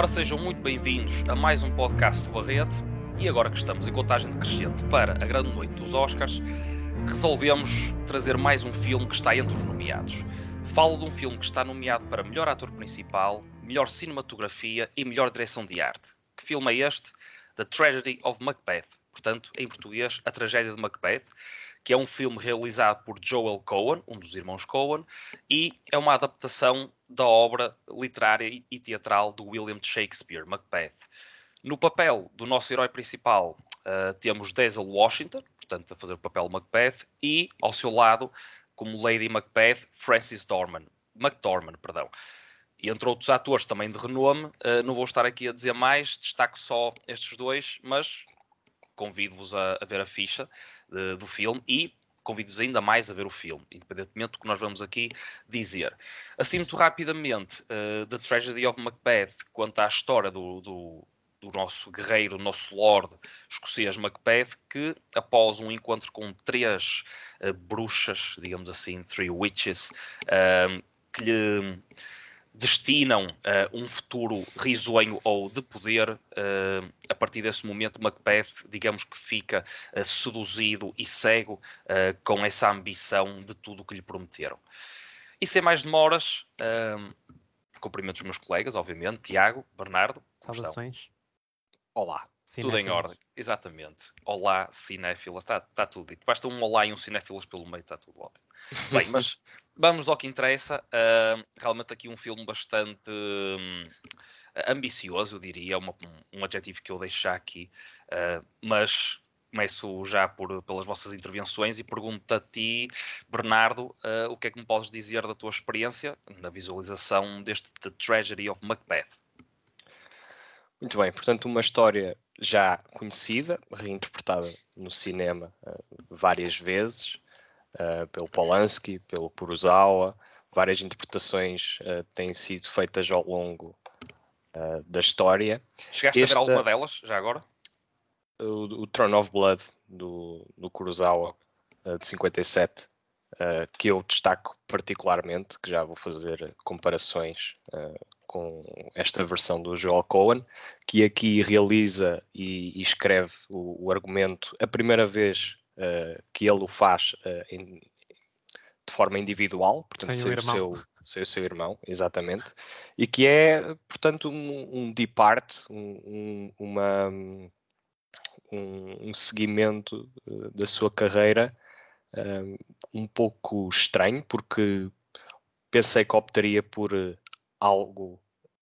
Ora, sejam muito bem-vindos a mais um podcast do Barrete. E agora que estamos em contagem decrescente para a grande noite dos Oscars, resolvemos trazer mais um filme que está entre os nomeados. Falo de um filme que está nomeado para melhor ator principal, melhor cinematografia e melhor direção de arte. Que filme é este? The Tragedy of Macbeth. Portanto, em português, A Tragédia de Macbeth que é um filme realizado por Joel Cohen, um dos irmãos Cohen, e é uma adaptação da obra literária e teatral do William Shakespeare, Macbeth. No papel do nosso herói principal uh, temos Denzel Washington, portanto a fazer o papel Macbeth, e ao seu lado, como Lady Macbeth, Francis Dorman, McDormand, perdão. E entre outros atores também de renome, uh, não vou estar aqui a dizer mais, destaco só estes dois, mas convido-vos a, a, ver a ficha uh, do filme e convido-vos ainda mais a ver o filme, independentemente do que nós vamos aqui dizer. Assim, muito rapidamente, uh, The Tragedy of Macbeth, quanto à história do, do, do nosso guerreiro, nosso lord escocês Macbeth, que após um encontro com três uh, bruxas, digamos assim, three witches, uh, que lhe destinam uh, um futuro risonho ou de poder, uh, a partir desse momento Macbeth, digamos que fica uh, seduzido e cego com essa ambição de tudo o que lhe prometeram. E sem mais demoras, cumprimento os meus colegas, obviamente, Tiago, Bernardo. Saudações. Olá. Cinéfilos. Tudo em ordem, exatamente. Olá, cinéfilas, está tá tudo dito. Basta um olá e um cinéfilas pelo meio, está tudo ótimo. Bem, mas vamos ao que interessa. Uh, realmente aqui um filme bastante um, ambicioso, eu diria, uma, um, um, adjetivo que eu deixo já aqui, uh, mas começo já por, pelas vossas intervenções e pergunto a ti, Bernardo, uh, o que é que me podes dizer da tua experiência na visualização deste The Tragedy of Macbeth? Muito bem, portanto, uma história já conhecida, reinterpretada no cinema uh, várias vezes, uh, pelo Polanski, pelo Kurosawa, várias interpretações uh, têm sido feitas ao longo da história. Chegaste Esta, a ver alguma delas, já agora? O, o Throne of Blood, do, do Kurosawa, de 57, que eu destaco particularmente, que já vou fazer comparações com esta versão do Joel Cohen, que aqui realiza e, e escreve o, o, argumento a primeira vez uh, que ele o faz uh, em, de forma individual, portanto, sem, sem o, seu, sem o seu irmão, exatamente, e que é, portanto, um, um deep art, um, um, uma, um, um seguimento uh, da sua carreira um pouco estranho, porque pensei que optaria por algo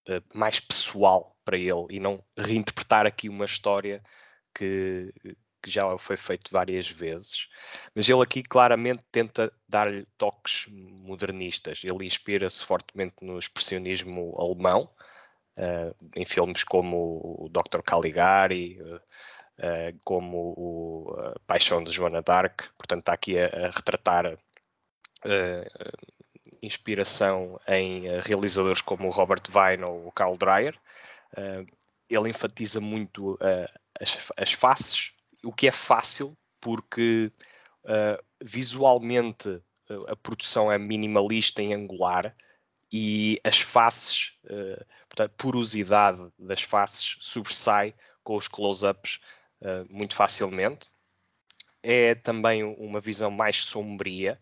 uh, mais pessoal para ele e não reinterpretar aqui uma história que, que já foi feito várias vezes. Mas ele aqui claramente tenta dar-lhe toques modernistas. Ele inspira-se fortemente no expressionismo alemão, uh, em filmes como o Dr. Caligari, uh, uh, como o Paixão de Joana d'Arc. Portanto, está aqui a, a retratar inspiração em uh, realizadores como o Robert Vine ou o Carl Dreyer. Uh, ele enfatiza muito uh, as, as, faces, o que é fácil porque visualmente a produção é minimalista em angular e as faces, portanto, a porosidade das faces sobressai com os close-ups muito facilmente. É também uma visão mais sombria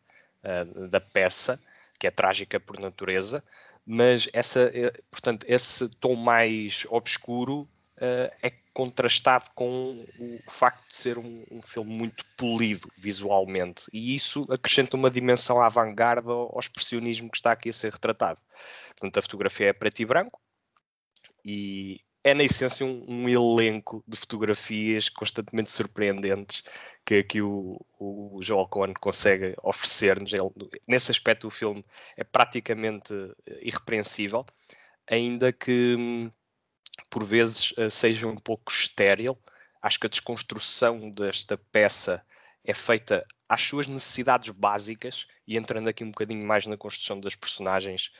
da peça que é trágica por natureza, mas essa, eh, portanto, esse tom mais obscuro uh, é contrastado com o facto de ser um, um, filme muito polido visualmente e isso acrescenta uma dimensão avant-garde ao, ao expressionismo que está aqui a ser retratado. Portanto, a fotografia é preto e branco e é na essência um, um, elenco de fotografias constantemente surpreendentes que, que o, o Joel Cohen consegue oferecer-nos. Nesse aspecto, o filme é praticamente eh, irrepreensível, ainda que hum, por vezes eh, seja um pouco estéril. Acho que a desconstrução desta peça é feita às suas necessidades básicas e entrando aqui um bocadinho mais na construção das personagens,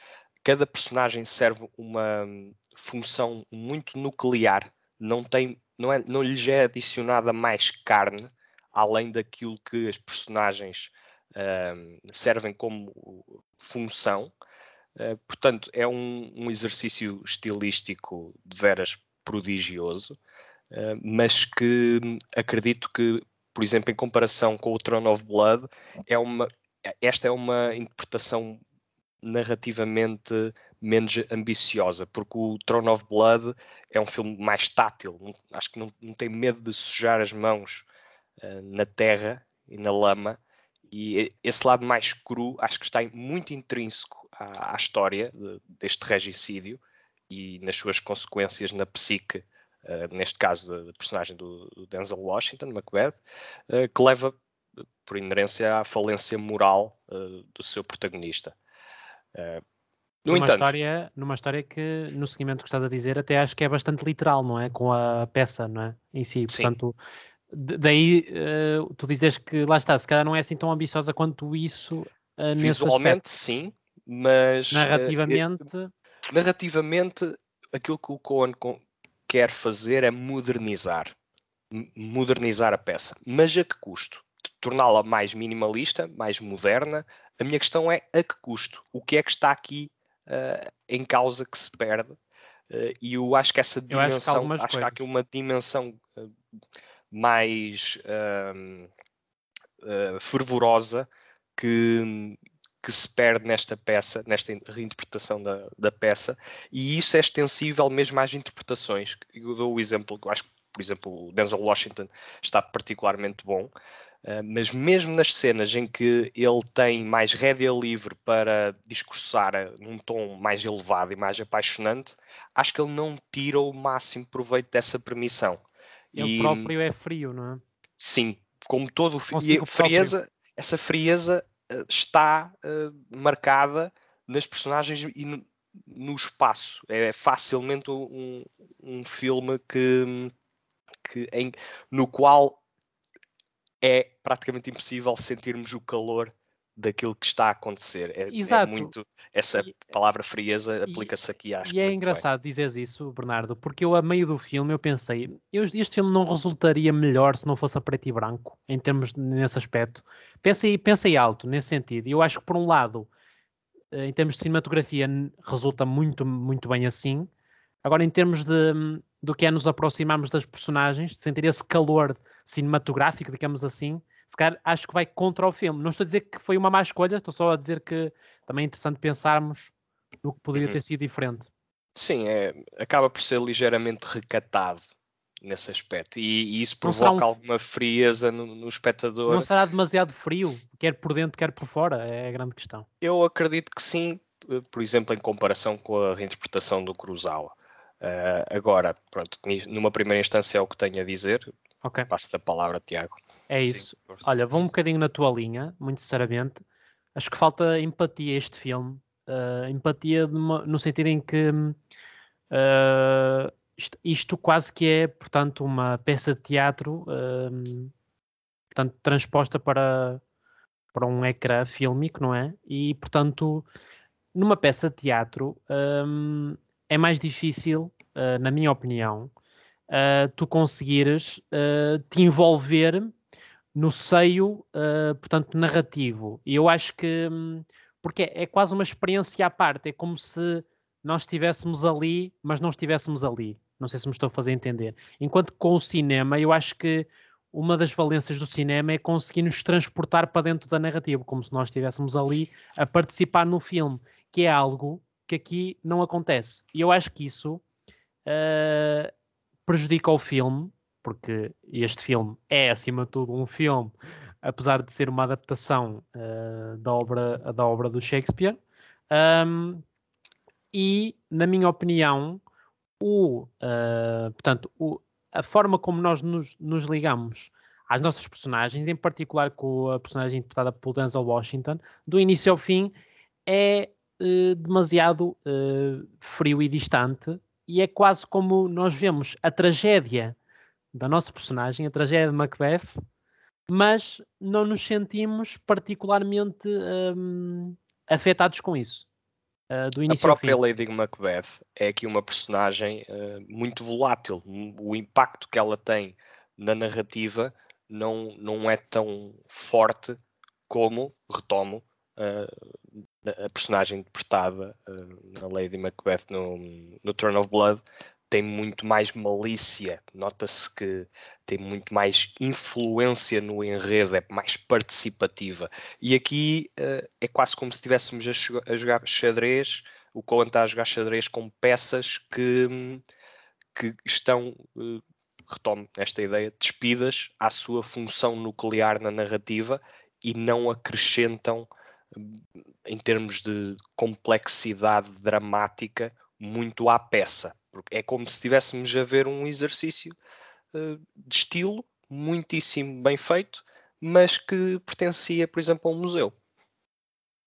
cada personagem serve uma hum, função muito nuclear, não tem, não, é, não lhes é adicionada mais carne além daquilo que as personagens um, servem como função. Uh, portanto, é um, um, exercício estilístico de veras prodigioso, uh, mas que acredito que, por exemplo, em comparação com o Throne of Blood, é uma, esta é uma interpretação narrativamente menos ambiciosa, porque o Throne of Blood é um filme mais tátil, acho que não, não tem medo de sujar as mãos uh, na terra e na lama, e esse lado mais cru acho que está muito intrínseco à, à história de, deste regicídio e nas suas consequências na psique, uh, neste caso da personagem do, do, Denzel Washington, Macbeth, uh, que leva por inerência à falência moral uh, do seu protagonista. numa, entanto, história, numa história que, no seguimento que estás a dizer, até acho que é bastante literal, não é? Com a peça, não é? Em si. Portanto, sim daí uh, tu dizes que lá está, se calhar não é assim tão ambiciosa quanto isso uh, Visualmente, sim, mas narrativamente. Uh, narrativamente, aquilo que o Cohen quer fazer é modernizar. Modernizar a peça. Mas a que custo? Torná-la mais minimalista, mais moderna. A minha questão é a que custo? O que é que está aqui em causa que se perde? e eu acho que essa dimensão, acho que, acho que há aqui uma dimensão mais uh, uh, fervorosa que, que se perde nesta peça, nesta reinterpretação da, da peça, e isso é extensível mesmo às interpretações. Eu dou o exemplo, eu acho que, por exemplo, o Denzel Washington está particularmente bom, uh, mas mesmo nas cenas em que ele tem mais rédea livre para discursar num tom mais elevado e mais apaixonante, acho que ele não tira o máximo proveito dessa permissão. Ele e, próprio é frio, não é? Sim, como todo o e frieza, essa frieza uh, está uh, marcada nas personagens e no, no espaço. É facilmente um, um filme que, que em, no qual é praticamente impossível sentirmos o calor daquilo que está a acontecer. É, é Exato. É muito, essa palavra frieza aplica-se aqui, acho. E é engraçado bem. dizeres isso, Bernardo, porque eu, a meio do filme, eu pensei, eu, este filme não resultaria melhor se não fosse a preto e branco, em termos, nesse aspecto. Pensei, pensei alto, nesse sentido. E eu acho que, por um lado, eh, em termos de cinematografia, resulta muito, muito bem assim. Agora, em termos de, do que é nos aproximarmos das personagens, de sentir esse calor cinematográfico, digamos assim, se calhar acho que vai contra o filme. Não estou a dizer que foi uma má escolha, estou só a dizer que também é interessante pensarmos no que poderia uhum. ter sido diferente. Sim, é, acaba por ser ligeiramente recatado nesse aspecto e, e isso provoca um... alguma frieza no, no, espectador. Não será demasiado frio, quer por dentro, quer por fora? É a grande questão. Eu acredito que sim, eh, por exemplo, em comparação com a reinterpretação do Kurosawa. Uh, agora, pronto, numa primeira instância é o que tenho a dizer. Okay. Passo da palavra, Tiago. É isso. Sim, Olha, vou um bocadinho na tua linha, muito sinceramente. Acho que falta empatia a este filme. Uh, empatia uma, no sentido em que uh, isto, isto, quase que é, portanto, uma peça de teatro uh, portanto, transposta para, para um ecrã fílmico, não é? E, portanto, numa peça de teatro um, é mais difícil, na minha opinião, tu conseguires te envolver no seio, uh, portanto, narrativo. E eu acho que, hum, porque é, é, quase uma experiência à parte, é como se nós estivéssemos ali, mas não estivéssemos ali. Não sei se me estou a fazer entender. Enquanto com o cinema, eu acho que uma das valências do cinema é conseguir nos transportar para dentro da narrativa, como se nós estivéssemos ali a participar no filme, que é algo que aqui não acontece. E eu acho que isso uh, prejudica o filme, porque este filme é, acima de tudo, um filme, apesar de ser uma adaptação uh, da, obra, da obra do Shakespeare. Um, e, na minha opinião, o, uh, portanto, o, a forma como nós nos, nos, ligamos às nossas personagens, em particular com a personagem interpretada por Denzel Washington, do início ao fim, é uh, demasiado frio e distante, e é quase como nós vemos a tragédia da nossa personagem, a tragédia de Macbeth, mas não nos sentimos particularmente um, afetados com isso. Uh, do início a própria Lady Macbeth é aqui uma personagem uh, muito volátil. O impacto que ela tem na narrativa não, não é tão forte como, retomo, uh, a personagem interpretada na Lady Macbeth no, no Turn of Blood tem muito mais malícia, nota-se que tem muito mais influência no enredo, é mais participativa. E aqui uh, é quase como se estivéssemos a, a, jogar xadrez, o Coen está a jogar xadrez com peças que, que estão, uh, retomo esta ideia, despidas à sua função nuclear na narrativa e não acrescentam, em termos de complexidade dramática, muito à peça. Porque é como se estivéssemos a ver um exercício uh, de estilo muitíssimo bem feito, mas que pertencia, por exemplo, a um museu.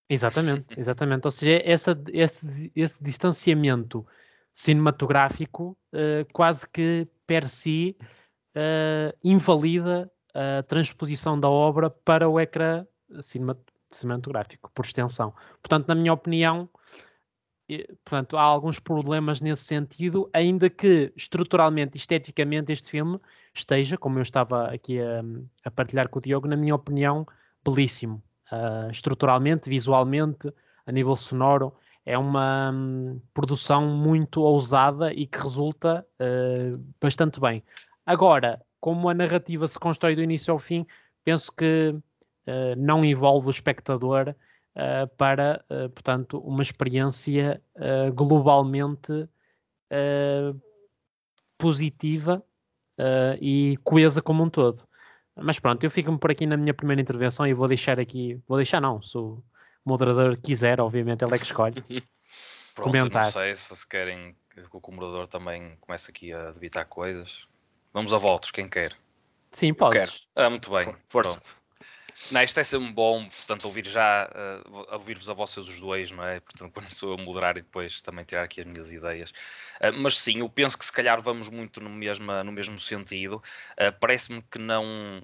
Exatamente, exatamente. Ou seja, essa, esse, esse distanciamento cinematográfico uh, quase que per si uh, invalida a transposição da obra para o ecrã cinematográfico, por extensão. Portanto, na minha opinião, portanto, há alguns problemas nesse sentido, ainda que estruturalmente, esteticamente, este filme esteja, como eu estava aqui a, a partilhar com o Diogo, na minha opinião, belíssimo. Uh, estruturalmente, visualmente, a nível sonoro, é uma um, produção muito ousada e que resulta uh, bastante bem. Agora, como a narrativa se constrói do início ao fim, penso que uh, não envolve o espectador uh, para, uh, portanto, uma experiência globalmente positiva e coesa como um todo. Mas pronto, eu fico-me por aqui na minha primeira intervenção e vou deixar aqui, vou deixar não, se o moderador quiser, obviamente ele é que escolhe. Pronto, comentar. não sei se querem que o moderador também comece aqui a debitar coisas. Vamos a votos, quem quer. Sim, podes. Ah, muito bem. Força. Pronto. Não, isto é sempre bom, portanto, ouvir já, uh, ouvir-vos a vocês os dois, não é? Portanto, quando sou a moderar e depois também tirar aqui as minhas ideias. Uh, mas sim, eu penso que se calhar vamos muito no mesmo, no mesmo sentido. Uh, Parece-me que não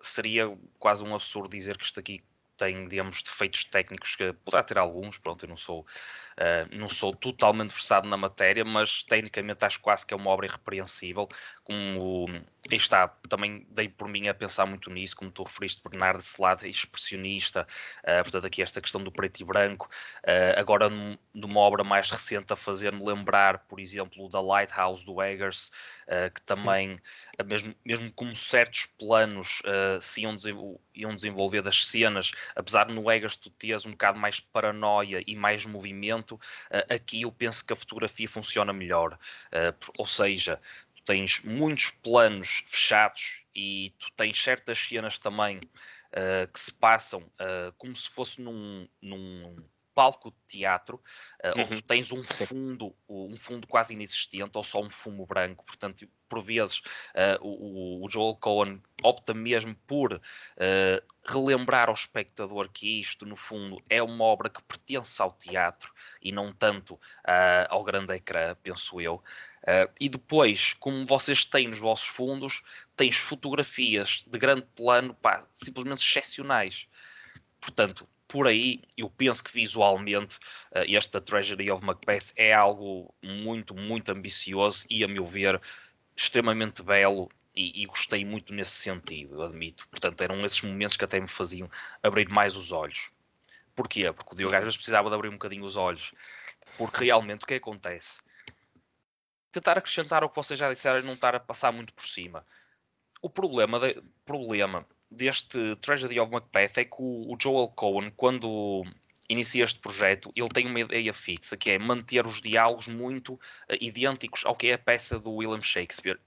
seria quase um absurdo dizer que isto aqui tem, digamos, defeitos técnicos que poderá ter alguns, pronto, eu não sou Uh, não sou totalmente versado na matéria, mas tecnicamente acho quase que é uma obra irrepreensível. Como aí está, também dei por mim a pensar muito nisso, como tu referiste, Bernardo, esse lado expressionista, uh, portanto, aqui esta questão do preto e branco. Uh, agora, num, numa obra mais recente, a fazer-me lembrar, por exemplo, da Lighthouse do Eggers, que também, mesmo, mesmo como certos planos se iam, iam desenvolver das cenas, apesar de no Eggers tu teres um bocado mais paranoia e mais movimento uh, aqui eu penso que a fotografia funciona melhor. Uh, ou seja, tu tens muitos planos fechados e tu tens certas cenas também uh, que se passam como se fosse num, num palco de teatro, uh, uhum. onde tens um fundo, um fundo quase inexistente, ou só um fumo branco. Portanto, por vezes, uh, o, o, Joel Cohen opta mesmo por uh, relembrar ao espectador que isto, no fundo, é uma obra que pertence ao teatro e não tanto ao grande ecrã, penso eu. e depois, como vocês têm nos vossos fundos, tens fotografias de grande plano, pá, simplesmente excepcionais. Portanto, por aí, eu penso que visualmente uh, esta Treasury of Macbeth é algo muito, muito ambicioso e, a meu ver, extremamente belo e, e, gostei muito nesse sentido, admito. Portanto, eram esses momentos que até me faziam abrir mais os olhos. Porquê? Porque o Diogo às vezes precisava de abrir um bocadinho os olhos. Porque realmente o que acontece? Tentar acrescentar o que vocês já disseram e não estar a passar muito por cima. O problema, de, problema deste Tragedy of Macbeth é que o, Joel Cohen, quando inicia este projeto, ele tem uma ideia fixa, que é manter os diálogos muito uh, idênticos ao que é a peça do William Shakespeare.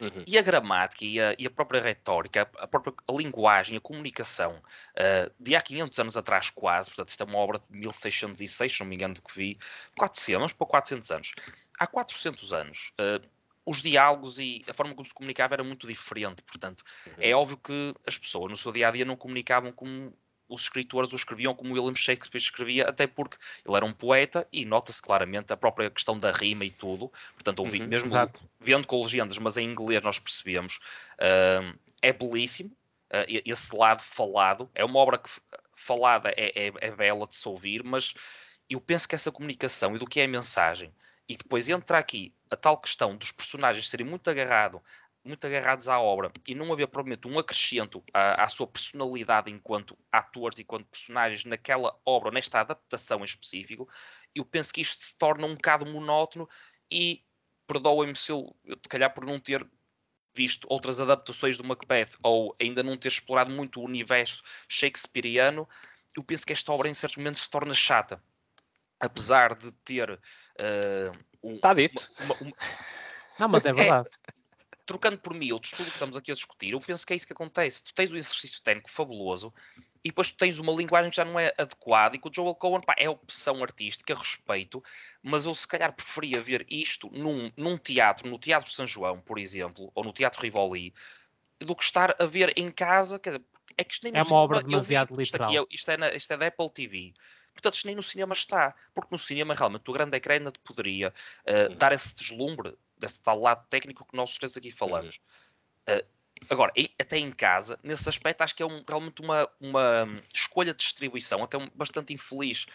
Uhum. E a gramática e a, e a, própria retórica, a própria linguagem, a comunicação, uh, de há 500 anos atrás quase, portanto isto é uma obra de 1606, se não me engano do que vi, 400, vamos para 400 anos. Há 400 anos, uh, os diálogos e a forma como se comunicava era muito diferente. Portanto, uhum. é óbvio que as pessoas no seu dia a dia não comunicavam como os escritores o escreviam como William Shakespeare escrevia, até porque ele era um poeta e nota-se claramente a própria questão da rima e tudo. Portanto, ouvi, uhum, mesmo exato. vendo com legendas, mas em inglês nós percebemos, uh, é belíssimo. Uh, esse lado falado é uma obra que falada é, é, é bela de se ouvir, mas eu penso que essa comunicação e do que é a mensagem e depois entra aqui a tal questão dos personagens serem muito agarrados muito agarrados à obra e não haver provavelmente um acrescento à, à sua personalidade enquanto atores e enquanto personagens naquela obra, nesta adaptação em específico, eu penso que isto se torna um bocado monótono e perdoem-me se eu, eu, se calhar, por não ter visto outras adaptações do Macbeth ou ainda não ter explorado muito o universo shakespeariano, eu penso que esta obra em certos momentos se torna chata. Apesar de ter. Uh, um, Está dito. Uma, uma, não, mas é, é verdade. É, trocando por miúdos, tudo que estamos aqui a discutir, eu penso que é isso que acontece. Tu tens o exercício técnico fabuloso e depois tu tens uma linguagem que já não é adequada e que o Joel Cohen pá, é opção artística, respeito, mas eu se calhar preferia ver isto num, num teatro, no Teatro São João, por exemplo, ou no Teatro Rivoli, do que estar a ver em casa. Quer dizer, é que isto nem é uma obra demasiado literal. Isto, aqui é, isto, é na, isto é da Apple TV. Portanto, isto nem no cinema está. Porque no cinema, realmente, o grande ecrã ainda te poderia uh, dar esse deslumbre desse tal lado técnico que nós três aqui falamos. Uhum. Uh, agora, até em casa, nesse aspecto, acho que é um, realmente uma, uma escolha de distribuição, até um, bastante infeliz.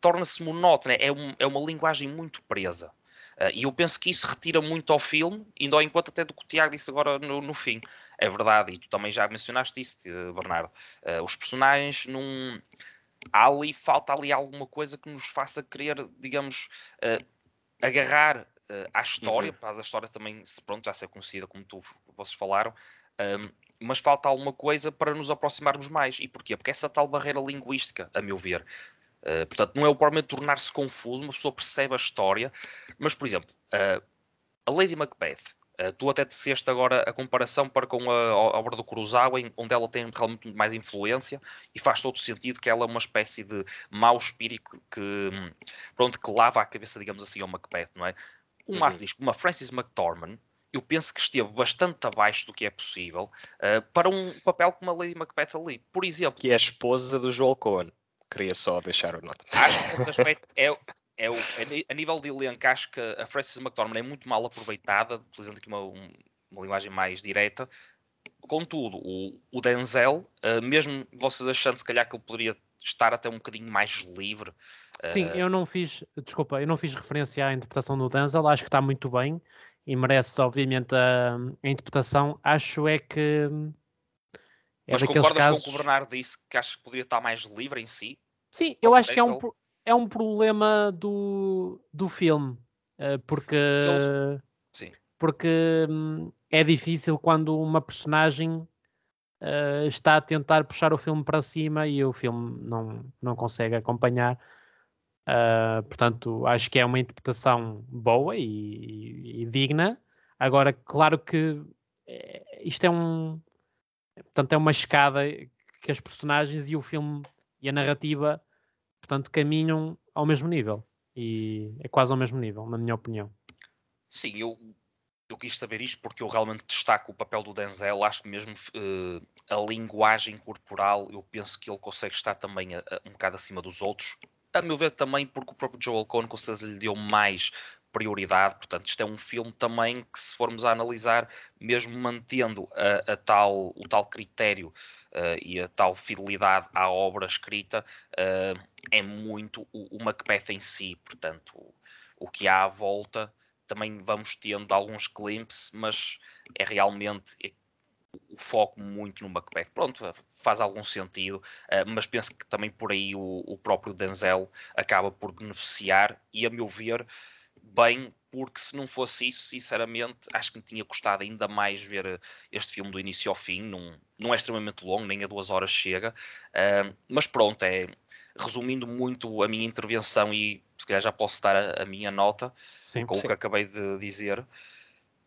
Torna-se monótona, é, um, é uma linguagem muito presa. Uh, e eu penso que isso retira muito ao filme, indo ao encontro até do que o Tiago disse agora no, no fim. É verdade, e tu também já mencionaste isso, Bernardo. Uh, os personagens num. Há ali, falta ali alguma coisa que nos faça querer, digamos, uh, agarrar uh, à história, uhum. para a história também pronto, já ser conhecida, como tu, vocês falaram, um, mas falta alguma coisa para nos aproximarmos mais. E porquê? Porque essa tal barreira linguística, a meu ver. Uh, portanto, não é o provavelmente tornar-se confuso, uma pessoa percebe a história, mas, por exemplo, a Lady Macbeth, Uh, tu até disseste agora a comparação para com a, a obra do Kurosawa, onde ela tem realmente mais influência e faz todo sentido que ela é uma espécie de mau espírito que, pronto, que lava a cabeça, digamos assim, ao Macbeth, não é? Uma uhum. atriz como a Frances McDormand, eu penso que esteve bastante abaixo do que é possível uh, para um papel como a Lady Macbeth ali. Por exemplo. Que é a esposa do Joel Cohen. Queria só deixar o nota. Acho que esse aspecto é, é o, é, a nível de elenco, acho que a Frances McDormand é muito mal aproveitada, utilizando aqui uma, uma linguagem mais direta. Contudo, o, o Denzel, uh, mesmo vocês achando se calhar que ele poderia estar até um bocadinho mais livre. Sim, uh... eu não fiz, desculpa, eu não fiz referência à interpretação do Denzel, acho que está muito bem e merece, obviamente, a, a interpretação. Acho é que. É Mas concordas casos... com o que o Bernardo disse que acho que poderia estar mais livre em si? Sim, eu acho que é um, é um problema do, do filme, eh, porque, Sim. porque hum, é difícil quando uma personagem uh, está a tentar puxar o filme para cima e o filme não, não consegue acompanhar. Uh, portanto, acho que é uma interpretação boa e, e, e digna. Agora, claro que isto é um. Portanto, é uma escada que as personagens e o filme e a narrativa, portanto, caminham ao mesmo nível. E é quase ao mesmo nível, na minha opinião. Sim, eu eu quis saber isto porque eu realmente destaco o papel do Denzel. Acho que mesmo uh, a linguagem corporal, eu penso que ele consegue estar também a, a, um bocado acima dos outros. A meu ver, também porque o próprio Joel Cohen com certeza lhe deu mais prioridade. Portanto, isto é um filme também que, se formos a analisar, mesmo mantendo a, a tal, o tal critério uh, e a tal fidelidade à obra escrita, uh, é muito o, o Macbeth em si. Portanto, o, o que há à volta também vamos tendo alguns glimpses, mas é realmente é o foco muito no Macbeth. Pronto, faz algum sentido, uh, mas penso que também por aí o, próprio Denzel acaba por beneficiar e, a meu ver, bem, porque se não fosse isso, sinceramente, acho que me tinha custado ainda mais ver este filme do início ao fim. Não, não é extremamente longo, nem a duas horas chega, uh, mas pronto, é resumindo muito a minha intervenção e se calhar já posso dar a, a minha nota sim, com sim. o que acabei de dizer.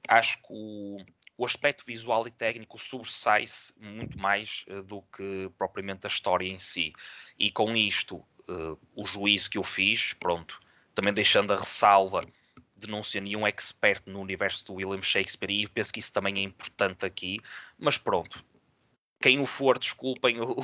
Acho que o, o aspecto visual e técnico sobressai-se muito mais uh, do que propriamente a história em si. E com isto, uh, o juízo que eu fiz, pronto, também deixando a ressalva de não ser nenhum expert no universo do William Shakespeare, e penso que isso também é importante aqui, mas pronto, quem o for, desculpem o,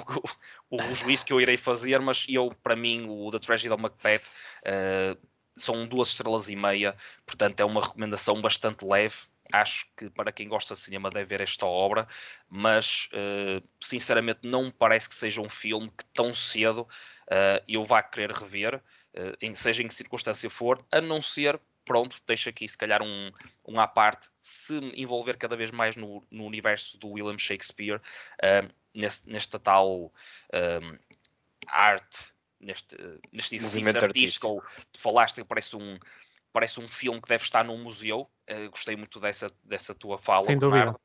o, o, juízo que eu irei fazer, mas eu, para mim, o The Tragedy of Macbeth uh, são duas estrelas e meia, portanto é uma recomendação bastante leve. Acho que para quem gosta de cinema deve ver esta obra, mas uh, sinceramente não me parece que seja um filme que tão cedo uh, eu vá querer rever, em, seja em que circunstância for, a não ser pronto, deixo aqui se calhar um, um à parte, se me envolver cada vez mais no, no universo do William Shakespeare, uh, neste, nesta tal um, arte, neste, neste exercício artístico, falaste que parece um, parece um filme que deve estar num museu. Uh, gostei muito dessa, dessa tua fala. Sem dúvida.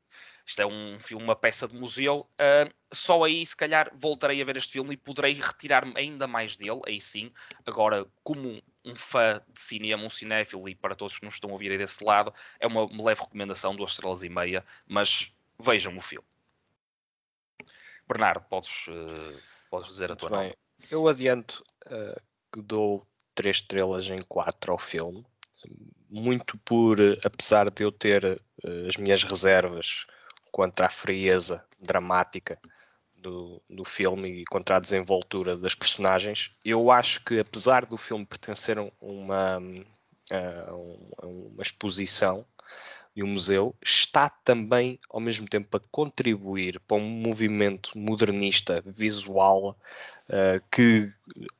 Isto é um filme, uma peça de museu. Uh, só aí, se calhar, voltarei a ver este filme e poderei retirar-me ainda mais dele. Aí sim. Agora, como um fã de cinema, um cinéfilo, e para todos que nos estão a ouvir aí desse lado, é uma, leve recomendação, duas estrelas e meia. Mas vejam o filme. Bernardo, podes, uh, podes dizer a tua bem. nota. Eu adianto uh, que dou três estrelas em quatro ao filme. Muito por, apesar de eu ter uh, as minhas reservas contra a frieza dramática do, do filme e contra a desenvoltura das personagens. Eu acho que, apesar do filme pertencer a uma, a uma exposição e um museu, está também, ao mesmo tempo, a contribuir para um movimento modernista visual uh, que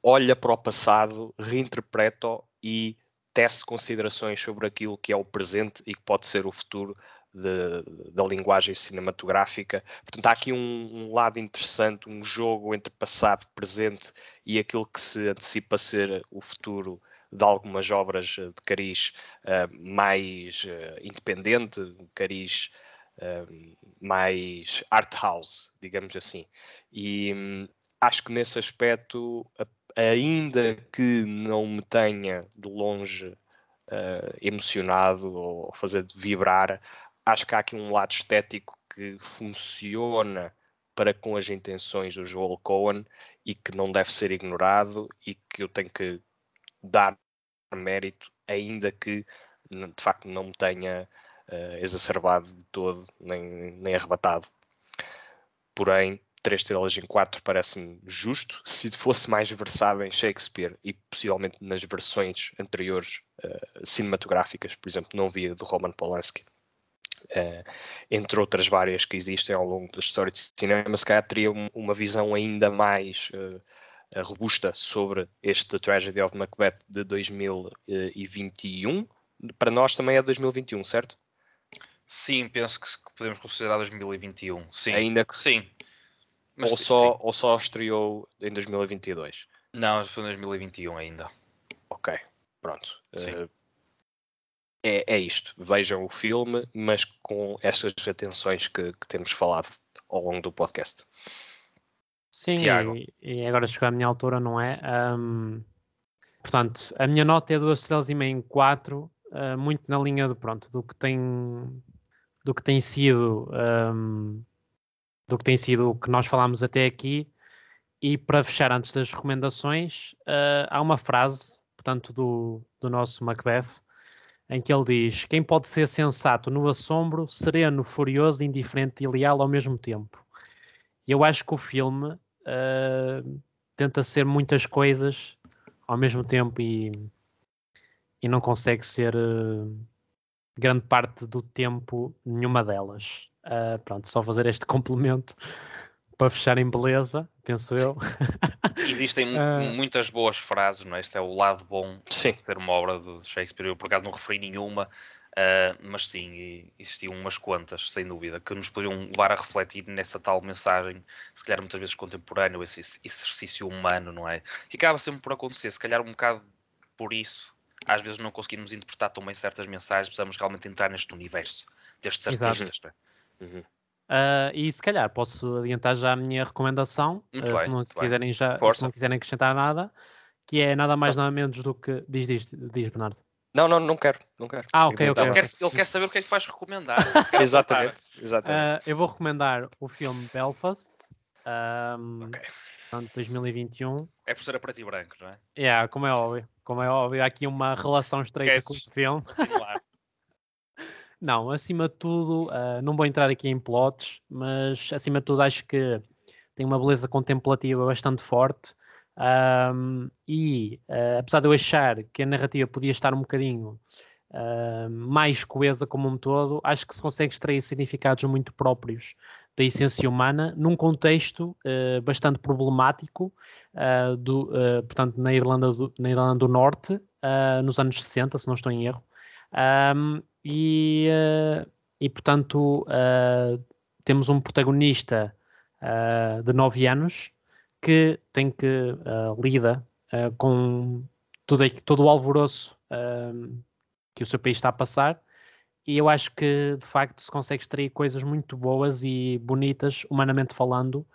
olha para o passado, reinterpreta e tece considerações sobre aquilo que é o presente e que pode ser o futuro de, da linguagem cinematográfica. Portanto, há aqui um, um, lado interessante, um jogo entre passado, presente e aquilo que se antecipa ser o futuro de algumas obras de cariz uh, mais uh, independente, cariz uh, mais art house, digamos assim. E um, acho que nesse aspecto, ainda que não me tenha de longe emocionado ou fazer vibrar, acho que há aqui um lado estético que funciona para com as intenções do Joel Cohen e que não deve ser ignorado e que eu tenho que dar mérito, ainda que de facto não me tenha uh, exacerbado de todo, nem, nem arrebatado. Porém, três estrelas em quatro parece-me justo. Se fosse mais versado em Shakespeare e possivelmente nas versões anteriores uh, cinematográficas, por exemplo, não via do Roman Polanski, Uh, entre outras várias que existem ao longo da história de cinema, se calhar teria uma visão ainda mais uh, robusta sobre este The Tragedy of Macbeth de 2021. Para nós também é 2021, certo? Sim, penso que podemos considerar 2021. Sim. Ainda que sim. Mas, ou, só, sim. ou só estreou em 2022? Não, foi em 2021 ainda. Ok, pronto. Uh, é, é isto. Vejam o filme, mas com estas atenções que, que temos falado ao longo do podcast. Sim, e, e, agora chegou a minha altura, não é? Um, portanto, a minha nota é duas estrelas e meia em quatro, uh, muito na linha do pronto, do que tem do que tem sido um, do que tem sido o que nós falámos até aqui. E para fechar antes das recomendações, uh, há uma frase, portanto, do, do nosso Macbeth, em que ele diz: Quem pode ser sensato no assombro, sereno, furioso, indiferente e leal ao mesmo tempo. E eu acho que o filme uh, tenta ser muitas coisas ao mesmo tempo e, e não consegue ser uh, grande parte do tempo nenhuma delas. Uh, pronto, só fazer este complemento para fechar em beleza, penso eu. Existem uh... muitas boas frases, não é? Este é o lado bom sim. de ser uma obra de Shakespeare. Eu, por acaso, não referi nenhuma, uh, mas sim, existiam umas quantas, sem dúvida, que nos poderiam levar a refletir nessa tal mensagem, se calhar muitas vezes contemporânea, esse exercício humano, não é? Que acaba sempre por acontecer, se calhar um bocado por isso, às vezes não conseguimos interpretar tão bem certas mensagens, precisamos realmente entrar neste universo destes artistas. Exato. Uhum. Uh, e se calhar posso adiantar já a minha recomendação, uh, se, não quiserem já, se não quiserem acrescentar nada, que é nada mais nada menos do que. Diz, diz, diz Bernardo. Não, não, não quero, não quero. Ah, ok, ok. Ele, Quer, ele quer saber o que é que vais recomendar. exatamente, exatamente. Uh, eu vou recomendar o filme Belfast, um, okay. 2021. É por ser a preto e branco, não é? Yeah, como é óbvio. Como é óbvio, há aqui uma relação estreita Queres com este filme. Claro. Não, acima de tudo, uh, não vou entrar aqui em plots, mas acima de tudo acho que tem uma beleza contemplativa bastante forte. Um, e uh, apesar de eu achar que a narrativa podia estar um bocadinho uh, mais coesa como um todo, acho que se consegue extrair significados muito próprios da essência humana num contexto uh, bastante problemático, do, portanto, na Irlanda do, na Irlanda do Norte, nos anos 60, se não estou em erro, Um, e, uh, e, portanto, uh, temos um protagonista uh, de 9 anos que tem que lida com tudo, todo o alvoroço que o seu país está a passar. E eu acho que, de facto, se consegue extrair coisas muito boas e bonitas, humanamente falando,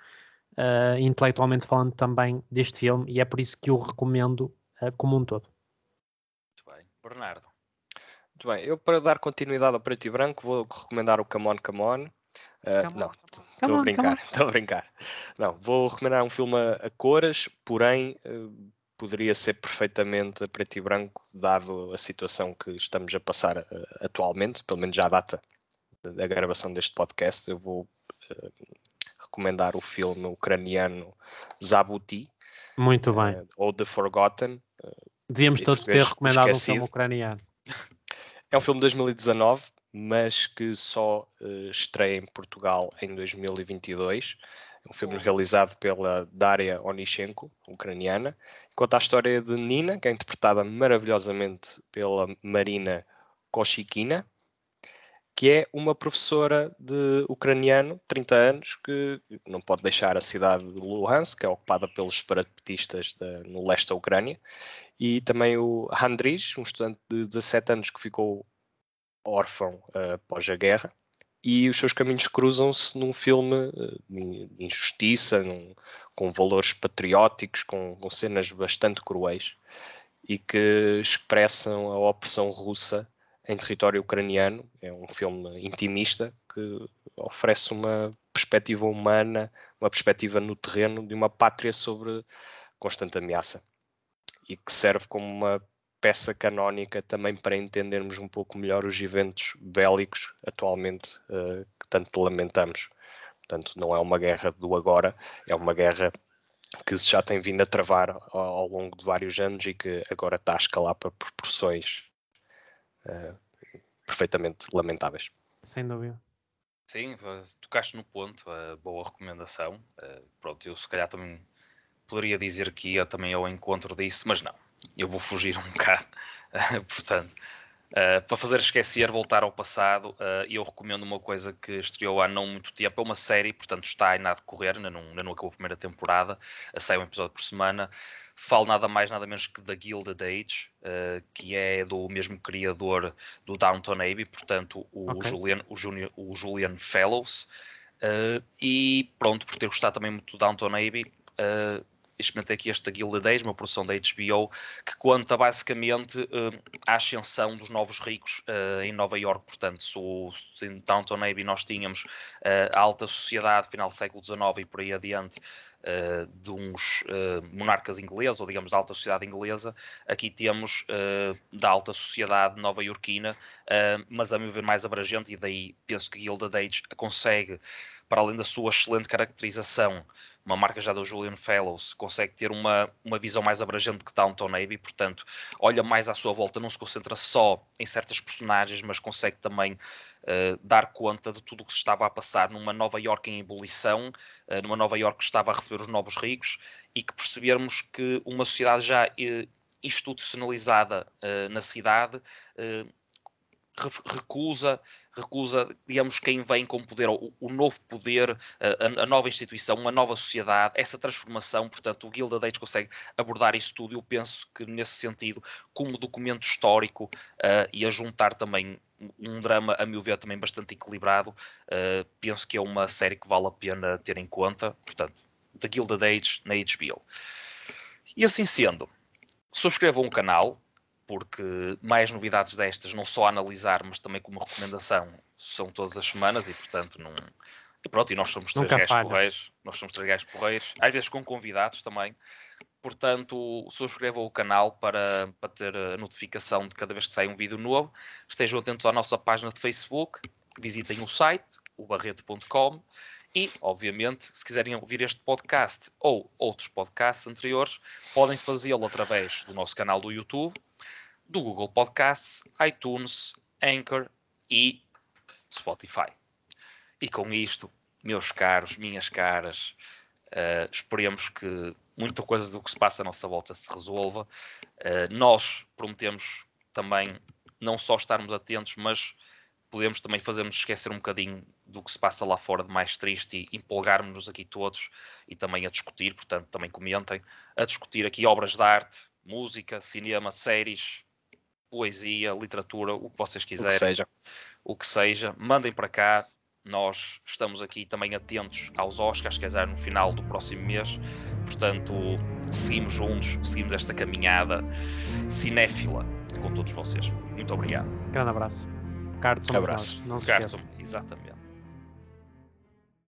uh, intelectualmente falando também deste filme, e é por isso que eu recomendo uh, como um todo. Muito bem. Bernardo. Muito bem, eu para dar continuidade ao preto e branco vou recomendar o Come On, Come On. Uh, não, estou a brincar, estou a brincar. Não, vou recomendar um filme a, a cores, porém uh, poderia ser perfeitamente a preto e branco, dado a situação que estamos a passar uh, atualmente, pelo menos já a data da gravação deste podcast. Eu vou recomendar o filme ucraniano Zabuti. Muito bem. Ou The Forgotten. Devíamos todos ter recomendado esquecido. um filme ucraniano. É um filme de 2019, mas que só uh, estreia em Portugal em 2022. É um filme realizado pela Daria Onishenko, ucraniana. Conta a história de Nina, que é interpretada maravilhosamente pela Marina Koshikina que é uma professora de ucraniano, 30 anos, que não pode deixar a cidade de Luhansk, que é ocupada pelos separatistas de, no leste da Ucrânia, e também o Andris, um estudante de 17 anos que ficou órfão uh, após a guerra, e os seus caminhos cruzam-se num filme uh, de injustiça, num, com valores patrióticos, com, com cenas bastante cruéis, e que expressam a opressão russa em território ucraniano. É um filme intimista que oferece uma perspectiva humana, uma perspectiva no terreno de uma pátria sobre constante ameaça e que serve como uma peça canónica também para entendermos um pouco melhor os eventos bélicos atualmente uh, que tanto lamentamos. Portanto, não é uma guerra do agora, é uma guerra que já tem vindo a travar ao, ao longo de vários anos e que agora está a escalar para proporções uh, perfeitamente lamentáveis. Sem dúvida. Sim, tocaste no ponto, uh, boa recomendação. Uh, pronto, eu se calhar também poderia dizer que ia também ao encontro disso, mas não, eu vou fugir um bocado. portanto, Uh, para fazer esquecer, voltar ao passado, uh, eu recomendo uma coisa que estreou há não muito tempo. É uma série, portanto está ainda a decorrer, ainda não, ainda não acabou a primeira temporada, sai um episódio por semana. Falo nada mais, nada menos que da Gilded Age, uh, que é do mesmo criador do Downton Abbey, portanto, o, okay. Julian, o, Junior, o Julian Fellows. E pronto, por ter gostado também muito do Downton Abbey, uh, experimentei aqui esta Gilded Age, uma produção da HBO, que conta basicamente uh, a ascensão dos novos ricos uh, em Nova York. Portanto, se, o, se em Downton Abbey nós tínhamos uh, a alta sociedade, final do século XIX e por aí adiante, uh, de uns uh, monarcas ingleses, ou digamos da alta sociedade inglesa, aqui temos uh, da alta sociedade nova-iorquina, mas a meu ver mais abrangente, e daí penso que Gilded Age consegue, para além da sua excelente caracterização, uma marca já do Julian Fellows, consegue ter uma, uma visão mais abrangente que Downton Abbey, portanto, olha mais à sua volta, não se concentra só em certas personagens, mas consegue também uh, dar conta de tudo o que se estava a passar numa Nova York em ebulição, uh, numa Nova York que estava a receber os novos ricos e que percebermos que uma sociedade já uh, institucionalizada na cidade recusa, recusa, digamos, quem vem com poder, o, o novo poder, a, a, nova instituição, uma nova sociedade, essa transformação, portanto, o Gilded Age consegue abordar isso tudo. Eu penso que, nesse sentido, como documento histórico uh, e a juntar também um drama, a meu ver, também bastante equilibrado, uh, penso que é uma série que vale a pena ter em conta. Portanto, The Gilded Age na HBO. E assim sendo, subscrevam o canal, porque mais novidades destas, não só a analisar, mas também como recomendação, são todas as semanas e, portanto, não. E pronto, e nós somos três gajos porreiros, nós somos três gajos porreiros, às vezes com convidados também. Portanto, subscrevam o canal para, para ter a notificação de cada vez que sai um vídeo novo. Estejam atentos à nossa página de Facebook, visitem o site, o barreto.com e, obviamente, se quiserem ouvir este podcast ou outros podcasts anteriores, podem fazê-lo através do nosso canal do YouTube, do Google Podcasts, iTunes, Anchor e Spotify. E com isto, meus caros, minhas caras, uh, esperemos que muita coisa do que se passa à nossa volta se resolva. Uh, nós prometemos também não só estarmos atentos, mas podemos também fazer-nos esquecer um bocadinho do que se passa lá fora de mais triste e empolgarmos-nos aqui todos e também a discutir, portanto, também comentem, a discutir aqui obras de arte, música, cinema, séries, poesia, literatura, o que vocês quiserem. O que seja. O que seja. Mandem para cá. Nós estamos aqui também atentos aos Oscars, quer dizer, no final do próximo mês. Portanto, seguimos juntos, seguimos esta caminhada cinéfila com todos vocês. Muito obrigado. Grande abraço. Carlos, somos Abraço. nós. Não se Carton, esqueçam. exatamente.